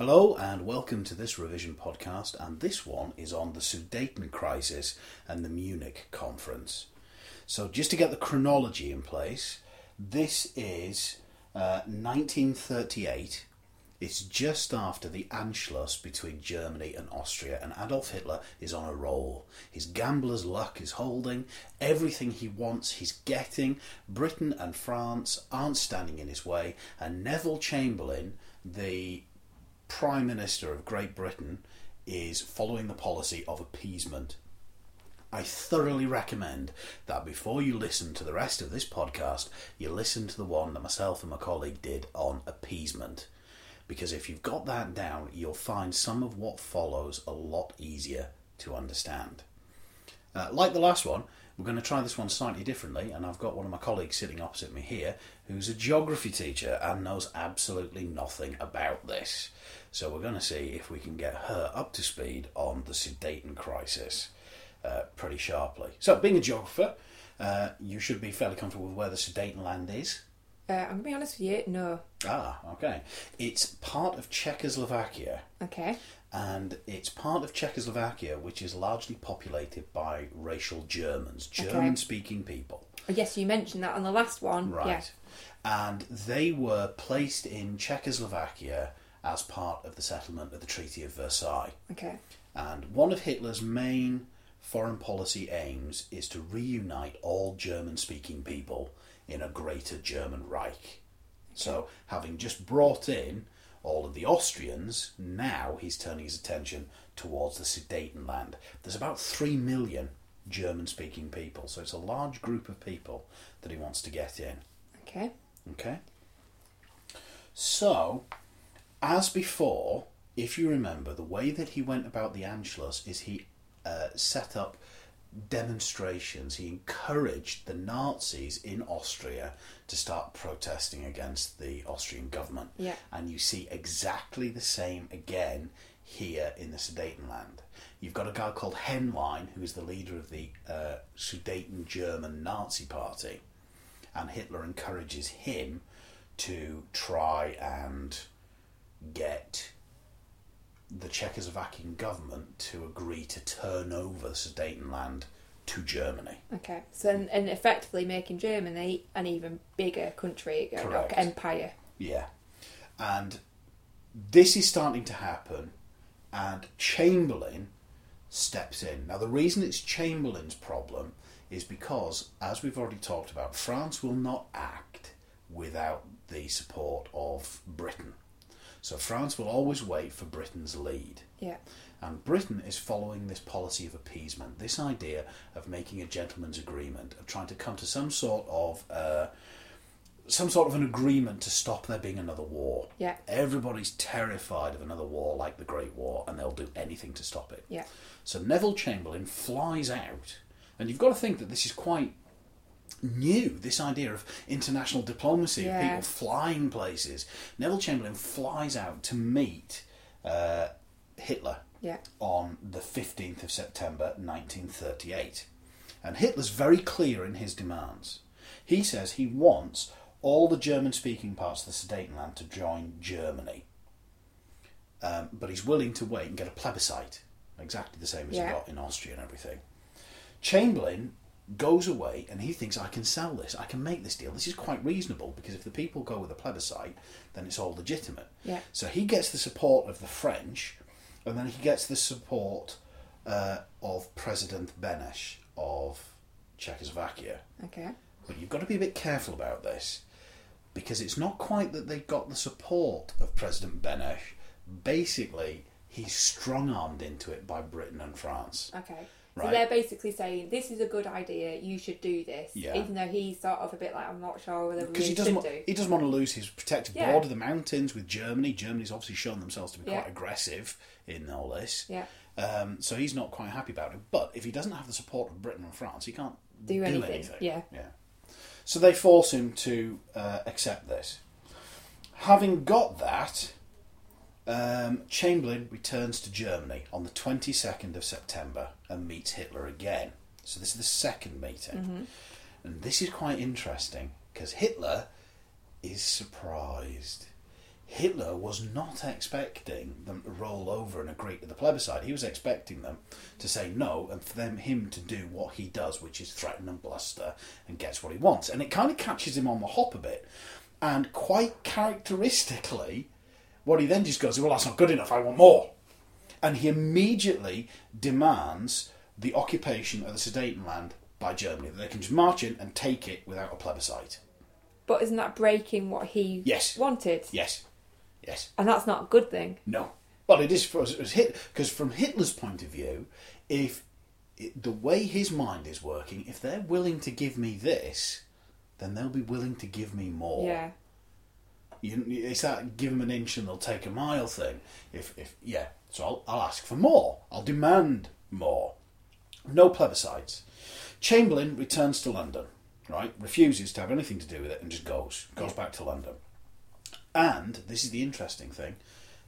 Hello and welcome to this revision podcast, and this one is on the Sudeten crisis and the Munich conference. So, just to get the chronology in place, this is uh, 1938. It's just after the Anschluss between Germany and Austria, and Adolf Hitler is on a roll. His gambler's luck is holding. Everything he wants, he's getting. Britain and France aren't standing in his way, and Neville Chamberlain, the Prime Minister of Great Britain is following the policy of appeasement. I thoroughly recommend that before you listen to the rest of this podcast, you listen to the one that myself and my colleague did on appeasement. Because if you've got that down, you'll find some of what follows a lot easier to understand. Uh, like the last one, we're going to try this one slightly differently, and I've got one of my colleagues sitting opposite me here who's a geography teacher and knows absolutely nothing about this. So we're going to see if we can get her up to speed on the Sudeten crisis uh, pretty sharply. So, being a geographer, uh, you should be fairly comfortable with where the Sudetenland is. Uh, I'm gonna be honest with you, no. Ah, okay. It's part of Czechoslovakia, Okay. and it's part of Czechoslovakia which is largely populated by racial Germans, German speaking people. Oh, yes, you mentioned that on the last one. Right. Yeah. And they were placed in Czechoslovakia as part of the settlement of the Treaty of Versailles. Okay. And one of Hitler's main foreign policy aims is to reunite all German speaking people in a greater German Reich. So, having just brought in all of the Austrians, now he's turning his attention towards the Sudetenland. There's about 3 million German speaking people, so it's a large group of people that he wants to get in. Okay. Okay. So, as before, if you remember, the way that he went about the Anschluss is he uh, set up demonstrations. He encouraged the Nazis in Austria to start protesting against the Austrian government. Yeah. And you see exactly the same again here in the Sudetenland. You've got a guy called Henlein, who is the leader of the uh, Sudeten German Nazi Party, and Hitler encourages him to try and get the Czechoslovakian government to agree to turn over the Sudetenland to Germany. Okay. So and, and effectively making Germany an even bigger country, Correct. empire. Yeah. And this is starting to happen, and Chamberlain steps in. Now, the reason it's Chamberlain's problem is because, as we've already talked about, France will not act without the support of Britain. So, France will always wait for Britain's lead. Yeah. And Britain is following this policy of appeasement, this idea of making a gentleman's agreement, of trying to come to some sort of uh, some sort of an agreement to stop there being another war. Yeah. Everybody's terrified of another war like the Great War, and they'll do anything to stop it. Yeah. So Neville Chamberlain flies out, and you've got to think that this is quite new. This idea of international diplomacy, of Yeah. people flying places. Neville Chamberlain flies out to meet uh, Hitler Yeah. on the 15th of September 1938. And Hitler's very clear in his demands. He says he wants all the German speaking parts of the Sudetenland to join Germany. Um, but he's willing to wait and get a plebiscite, exactly the same as Yeah. he got in Austria and everything. Chamberlain goes away and he thinks, I can sell this, I can make this deal. This is quite reasonable because if the people go with a plebiscite, then it's all legitimate. Yeah. So he gets the support of the French, and then he gets the support uh, of President Benes of Czechoslovakia. Okay. But you've got to be a bit careful about this because it's not quite that they got the support of President Benes. Basically, he's strong armed into it by Britain and France. Okay. Right. So they're basically saying this is a good idea. You should do this. Yeah. Even though he's sort of a bit like I'm not sure whether we he doesn't, should wa- do. he doesn't want to lose his protected Yeah. border, the mountains with Germany. Germany's obviously shown themselves to be Yeah. quite aggressive in all this. Yeah. Um, so he's not quite happy about it. But if he doesn't have the support of Britain and France, he can't Do anything, yeah. Yeah. So they force him to uh, accept this. Having got that, um, Chamberlain returns to Germany on the 22nd of September and meets Hitler again. So this is the second meeting. And this is quite interesting because Hitler is surprised. Hitler was not expecting them to roll over and agree to the plebiscite. He was expecting them to say no and for them him to do what he does, which is threaten and bluster and gets what he wants. And it kind of catches him on the hop a bit. And quite characteristically, what he then just goes, Well, that's not good enough, I want more. And he immediately demands the occupation of the Sudetenland by Germany, that they can just march in and take it without a plebiscite. But isn't that breaking what he Yes. wanted? Yes. Yes. And that's not a good thing. No. Well, it is for us because from Hitler's point of view, if it, the way his mind is working, if they're willing to give me this, then they'll be willing to give me more. Yeah. You, it's that give them an inch and they'll take a mile thing. If, if yeah, so I'll, I'll ask for more. I'll demand more. No plebiscites. Chamberlain returns to London. Right, refuses to have anything to do with it and just goes goes back to London. And this is the interesting thing: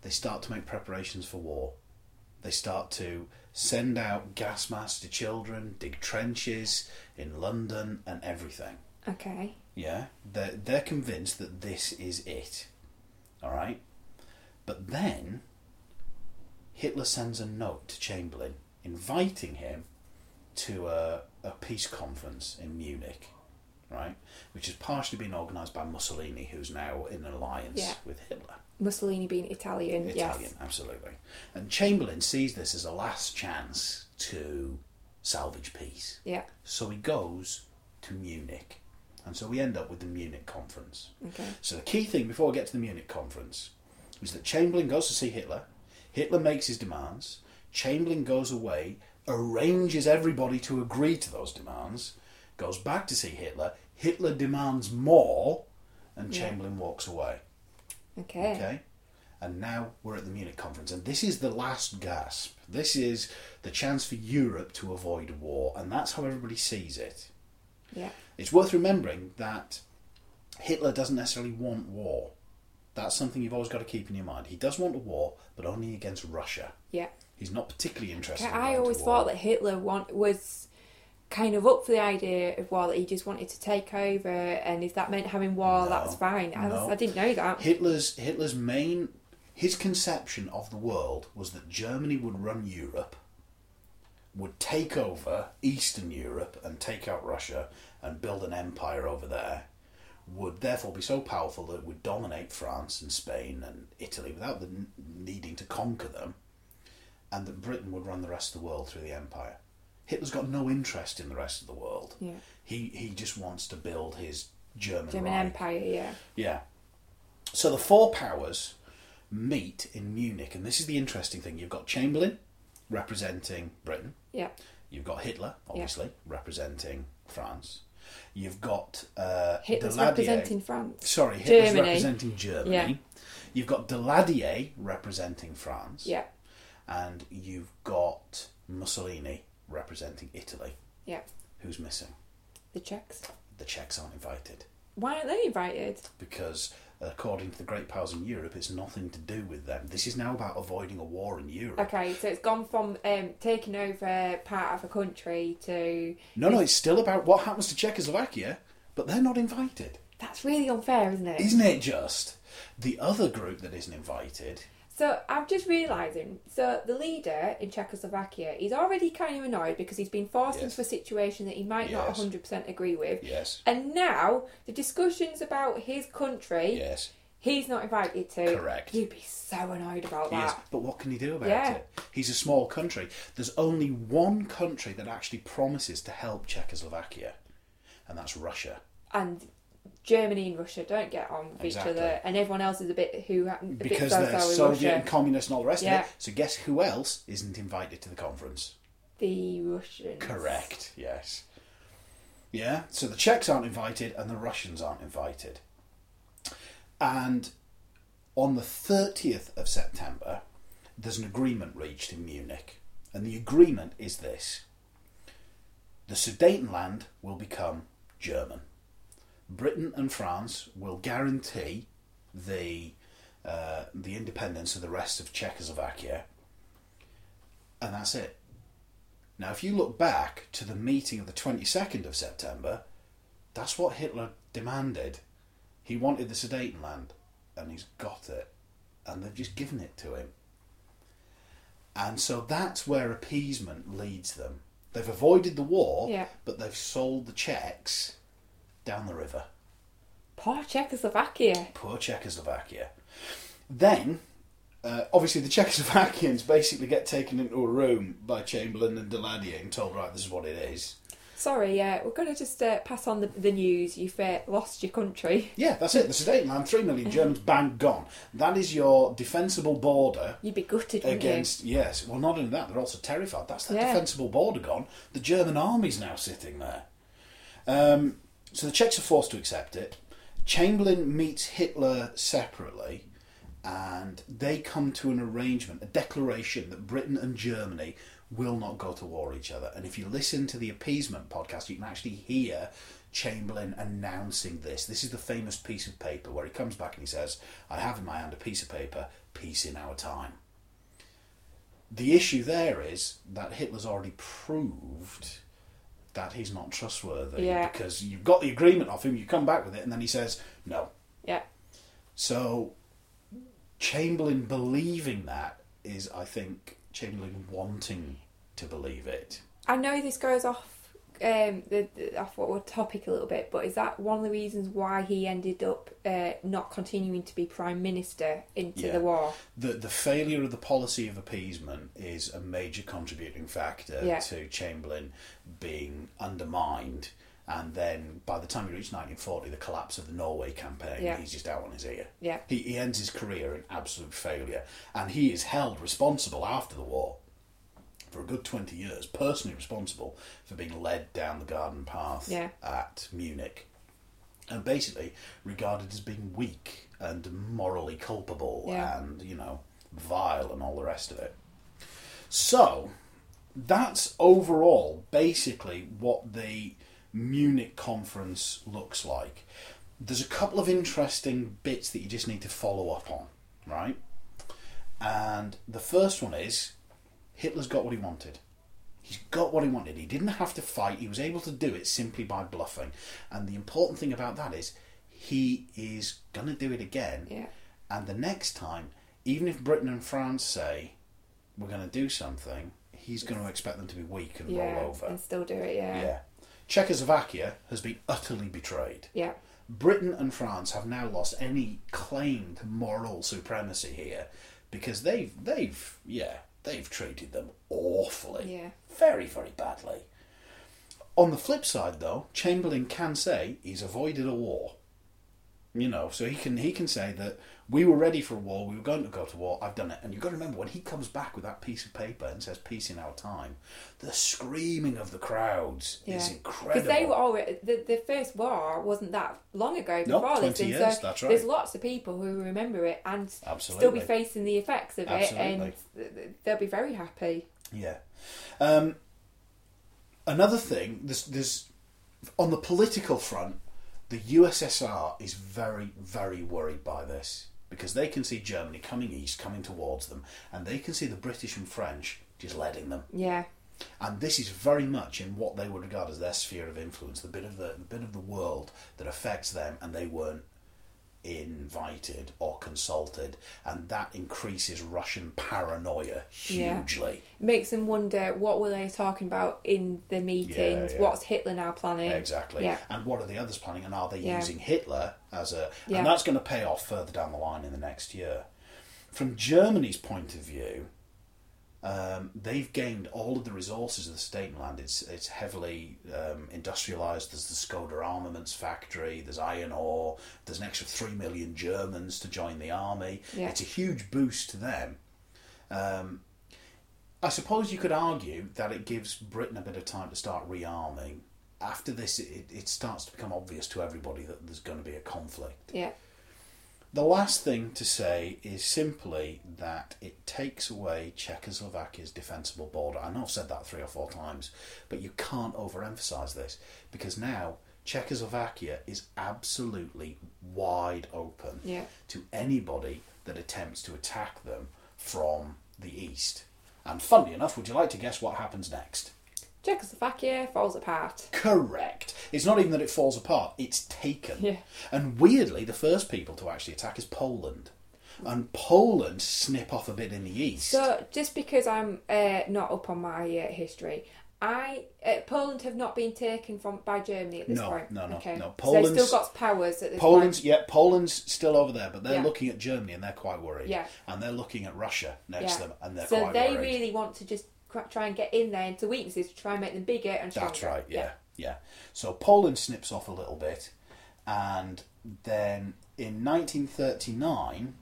they start to make preparations for war. They start to send out gas masks to children, dig trenches in London, and everything. Okay. Yeah, they're, they're convinced that this is it. All right? But then Hitler sends a note to Chamberlain inviting him to a, a peace conference in Munich, right? Which has partially been organised by Mussolini, who's now in an alliance Yeah. with Hitler. Mussolini being Italian, Italian, yes. absolutely. And Chamberlain sees this as a last chance to salvage peace. Yeah. So he goes to Munich. And so we end up with the Munich conference. Okay. So the key thing before we get to the Munich conference is that Chamberlain goes to see Hitler. Hitler makes his demands. Chamberlain goes away, arranges everybody to agree to those demands, goes back to see Hitler. Hitler demands more, and Yeah. Chamberlain walks away. Okay. Okay? And now we're at the Munich conference, and this is the last gasp. This is the chance for Europe to avoid war, and that's how everybody sees it. Yeah. It's worth remembering that Hitler doesn't necessarily want war. That's something you've always got to keep in your mind. He does want a war, but only against Russia. Yeah. He's not particularly interested. In I always thought that Hitler want, was kind of up for the idea of war, that he just wanted to take over, and if that meant having war, No, that's fine. I, no. I didn't know that. Hitler's Hitler's main his conception of the world was that Germany would run Europe, would take over Eastern Europe and take out Russia and build an empire over there, would therefore be so powerful that it would dominate France and Spain and Italy without the needing to conquer them, and that Britain would run the rest of the world through the empire. Hitler's got no interest in the rest of the world. Yeah. He he just wants to build his German, German Reich. Empire, yeah. Yeah. So the four powers meet in Munich, and this is the interesting thing. You've got Chamberlain representing Britain. Yeah. You've got Hitler, obviously, representing France. You've got uh, Hitler's representing France. Sorry, Hitler's Germany. representing Germany. Yeah. You've got Daladier representing France. Yeah. And you've got Mussolini representing Italy. Yeah. Who's missing? The Czechs. The Czechs aren't invited. Why aren't they invited? because according to the great powers in Europe, it's nothing to do with them. This is now about avoiding a war in Europe. Okay, so it's gone from um, taking over part of a country to. No, no, it's still about what happens to Czechoslovakia, but they're not invited. That's really unfair, isn't it? Isn't it just? The other group that isn't invited, So I'm just realising. So the leader in Czechoslovakia, he's already kind of annoyed because he's been forced Yes. into a situation that he might not 100% agree with. yes, And now the discussions about his country, yes, he's not invited to. Correct. You'd be so annoyed about that. But what can he do about Yeah. it? He's a small country. There's only one country that actually promises to help Czechoslovakia, and that's Russia. And Germany and Russia don't get on with Exactly. each other, and everyone else is a bit who a Because so-so they're Soviet Russia. and communist and all the rest Yeah. of it. So guess who else isn't invited to the conference? The Russians. Correct, yes. Yeah, so the Czechs aren't invited and the Russians aren't invited. And on the 30th of September, there's an agreement reached in Munich. And the agreement is this the Sudetenland will become German. Britain and France will guarantee the, uh, the independence of the rest of Czechoslovakia. And that's it. Now, if you look back to the meeting of the 22nd of September, that's what Hitler demanded. He wanted the Sudetenland. and he's got it, and they've just given it to him. And so that's where appeasement leads them. They've avoided the war, Yeah. but they've sold the Czechs down the river. Poor Czechoslovakia. Poor Czechoslovakia. Then, uh, obviously, the Czechoslovakians basically get taken into a room by Chamberlain and Daladier and told, right, this is what it is. Sorry, yeah, we're going to just uh, pass on the, the news. You've uh, lost your country. Yeah, that's it. The Sudetenland, three million Germans, bang, gone. That is your defensible border You'd be gutted, against. Yes, well, not only that, they're also terrified. That's the Yeah. defensible border gone. The German army's now sitting there. Um, so the Czechs are forced to accept it. Chamberlain meets Hitler separately, and they come to an arrangement, a declaration that Britain and Germany will not go to war each other. And if you listen to the appeasement podcast, you can actually hear Chamberlain announcing this. This is the famous piece of paper where he comes back and he says, I have in my hand a piece of paper, peace in our time. The issue there is that Hitler's already proved that he's not trustworthy Yeah. because you've got the agreement off him, you come back with it, and then he says, no. Yeah. So Chamberlain believing that is, I think, Chamberlain wanting to believe it. I know this goes off um, the, the, off what we're topic a little bit, but is that one of the reasons why he ended up uh, not continuing to be prime minister into Yeah. the war? The the failure of the policy of appeasement is a major contributing factor Yeah. to Chamberlain being undermined. And then by the time he reached 1940, the collapse of the Norway campaign, Yeah. he's just out on his ear. Yeah. He, he ends his career in absolute failure. And he is held responsible after the war for a good 20 years, personally responsible for being led down the garden path Yeah. at Munich. And basically regarded as being weak and morally culpable Yeah. and, you know, vile and all the rest of it. So, that's overall basically what the Munich conference looks like. There's a couple of interesting bits that you just need to follow up on, right? And the first one is Hitler's got what he wanted. He's got what he wanted. He didn't have to fight. He was able to do it simply by bluffing. And the important thing about that is he is going to do it again. Yeah. And the next time, even if Britain and France say we're going to do something, he's going to expect them to be weak and Yeah. roll over. And still do it, yeah. Yeah. Czechoslovakia has been utterly betrayed. Yeah. Britain and France have now lost any claimed moral supremacy here because they've they've yeah they've treated them awfully, Yeah. very very badly. On the flip side, though, Chamberlain can say he's avoided a war. You know, so he can he can say that we were ready for a war, we were going to go to war, I've done it. And you've got to remember when he comes back with that piece of paper and says peace in our time, the screaming of the crowds Yeah. is incredible. Because they were already the, the first war wasn't that long ago No, before 20 this, and years, so that's right. there's lots of people who remember it and still be facing the effects of it, and th- th- they'll be very happy. Yeah. Um, another thing, there's, there's on the political front, the USSR is very, very worried by this because they can see Germany coming east, coming towards them, and they can see the British and French just letting them. Yeah, And this is very much in what they would regard as their sphere of influence, the bit of the, the bit of the world that affects them, and they weren't invited or consulted, and that increases Russian paranoia Yeah. hugely. makes them wonder what were they talking about in the meetings? yeah. What's Hitler now planning? Exactly. Yeah. And what are the others planning? And are they Yeah. using Hitler as a. Yeah. And that's going to pay off further down the line in the next year. From Germany's point of view, um, they've gained all of the resources of the state Sudetenland. It's it's heavily um, industrialised. There's the Skoda armaments factory. There's iron ore. There's an extra three million Germans to join the army. Yeah. It's a huge boost to them. Um, I suppose you could argue that it gives Britain a bit of time to start rearming. After this, it, it starts to become obvious to everybody that there's going to be a conflict. Yeah, The last thing to say is simply that it takes away Czechoslovakia's defensible border. I know I've said that three or four times, but you can't overemphasize this because now Czechoslovakia is absolutely wide open yeah. to anybody that attempts to attack them from the east. And funnily enough, would you like to guess what happens next? Czechoslovakia falls apart. Correct. It's not even that it falls apart, it's taken. Yeah. And weirdly, the first people to actually attack is Poland. And Poland snip off a bit in the east. So, just because I'm uh, not up on my uh, history, I uh, Poland have not been taken from by Germany at this No, point. no, no, okay. no. So Poland's- they've still got powers at this Poland's point. yeah, Poland's still over there, but they're Yeah. looking at Germany and they're quite worried. Yeah. And they're looking at Russia next Yeah. to them and they're so quite they worried. really want to just try and get in there into weaknesses to try and make them bigger and stronger. That's right, yeah, yeah. So Poland snips off a little bit, and then in 1939,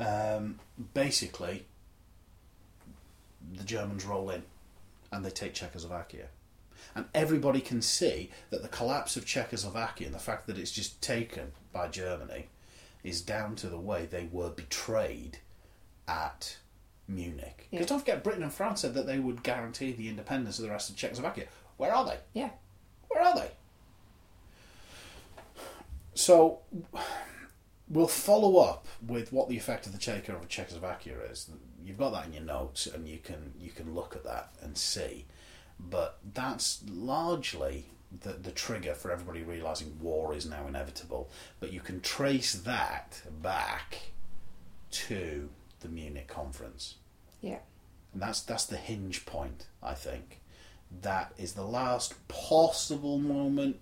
um, basically, the Germans roll in and they take Czechoslovakia. And everybody can see that the collapse of Czechoslovakia and the fact that it's just taken by Germany is down to the way they were betrayed at Munich. Because Yeah. don't forget, Britain and France said that they would guarantee the independence of the rest of Czechoslovakia. Where are they? Yeah. Where are they? So, we'll follow up with what the effect of the takeover of Czechoslovakia is. You've got that in your notes, and you can you can look at that and see. But that's largely the the trigger for everybody realizing war is now inevitable. But you can trace that back to the Munich conference. Yeah. And that's that's the hinge point, I think. That is the last possible moment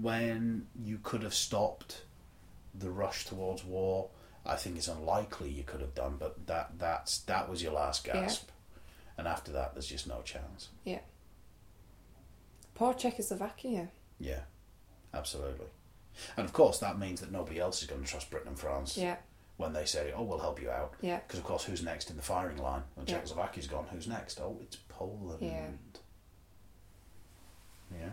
when you could have stopped the rush towards war. I think it's unlikely you could have done, but that that's that was your last Yeah. gasp. And after that there's just no chance. Yeah. Poor Czechoslovakia. Yeah. Absolutely. And of course that means that nobody else is going to trust Britain and France Yeah. When they say, "Oh, we'll help you out." Yeah. Because of course, who's next in the firing line? When Yeah. Czechoslovakia's gone, who's next? Oh, it's Poland. Yeah. Yeah.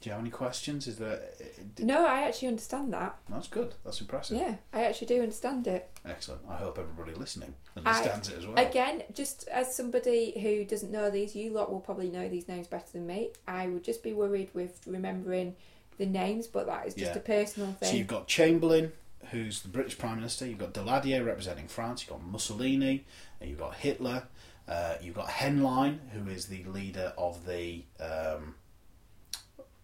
Do you have any questions? Is there? Eh, eh, d- No, I actually understand that. That's good. That's impressive. Yeah, I actually do understand it. Excellent. I hope everybody listening I- understands it as well. Again, just as somebody who doesn't know these, you lot will probably know these names better than me. I would just be worried with remembering the names, but that is just Yeah. a personal thing. So you've got Chamberlain, who's the British Prime Minister. You've got Daladier representing France. You've got Mussolini. And you've got Hitler. Uh, you've got Henlein, who is the leader of the um,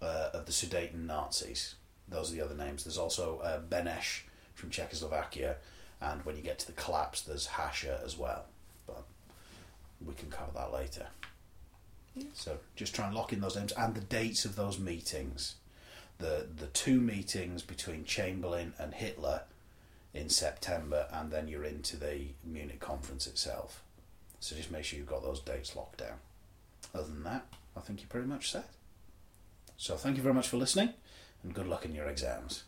uh, of the Sudeten Nazis. Those are the other names. There's also uh, from Czechoslovakia, and when you get to the collapse, there's Hasha as well. But we can cover that later. So just try and lock in those names and the dates of those meetings. The the two meetings between Chamberlain and Hitler in September, and then you're into the Munich conference itself. So just make sure you've got those dates locked down. Other than that, I think you're pretty much set. So thank you very much for listening, and good luck in your exams.